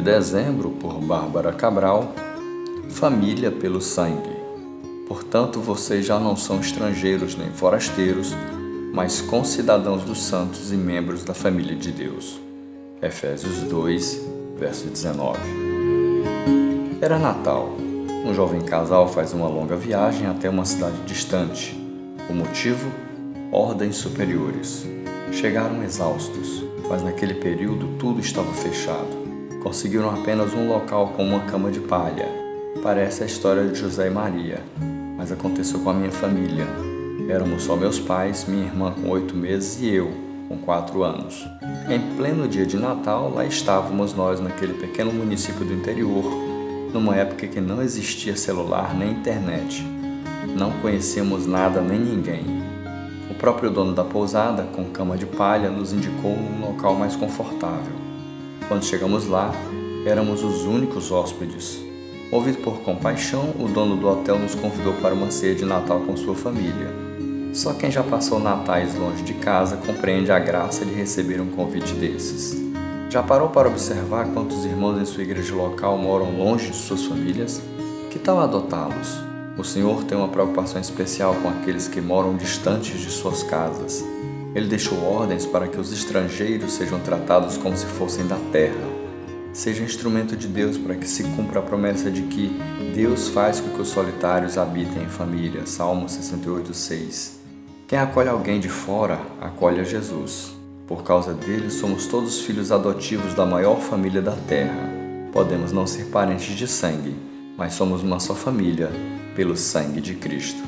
dezembro, por Bárbara Cabral, Família pelo Sangue. Portanto, vocês já não são estrangeiros nem forasteiros, mas concidadãos dos santos e membros da família de Deus. Efésios 2, verso 19. Era Natal. Um jovem casal faz uma longa viagem até uma cidade distante. O motivo? Ordens superiores. Chegaram exaustos, mas naquele período tudo estava fechado. Conseguiram apenas um local com uma cama de palha. Parece a história de José e Maria, mas aconteceu com a minha família. Éramos só meus pais, minha irmã com oito meses e eu, com quatro anos. Em pleno dia de Natal, lá estávamos nós naquele pequeno município do interior, numa época que não existia celular nem internet. Não conhecíamos nada nem ninguém. O próprio dono da pousada, com cama de palha, nos indicou um local mais confortável. Quando chegamos lá, éramos os únicos hóspedes. Movido por compaixão, o dono do hotel nos convidou para uma ceia de Natal com sua família. Só quem já passou natais longe de casa compreende a graça de receber um convite desses. Já parou para observar quantos irmãos em sua igreja local moram longe de suas famílias? Que tal adotá-los? O Senhor tem uma preocupação especial com aqueles que moram distantes de suas casas. Ele deixou ordens para que os estrangeiros sejam tratados como se fossem da terra. Seja instrumento de Deus para que se cumpra a promessa de que Deus faz com que os solitários habitem em família. Salmo 68, 6. Quem acolhe alguém de fora, acolhe a Jesus. Por causa dele, somos todos filhos adotivos da maior família da terra. Podemos não ser parentes de sangue, mas somos uma só família, pelo sangue de Cristo.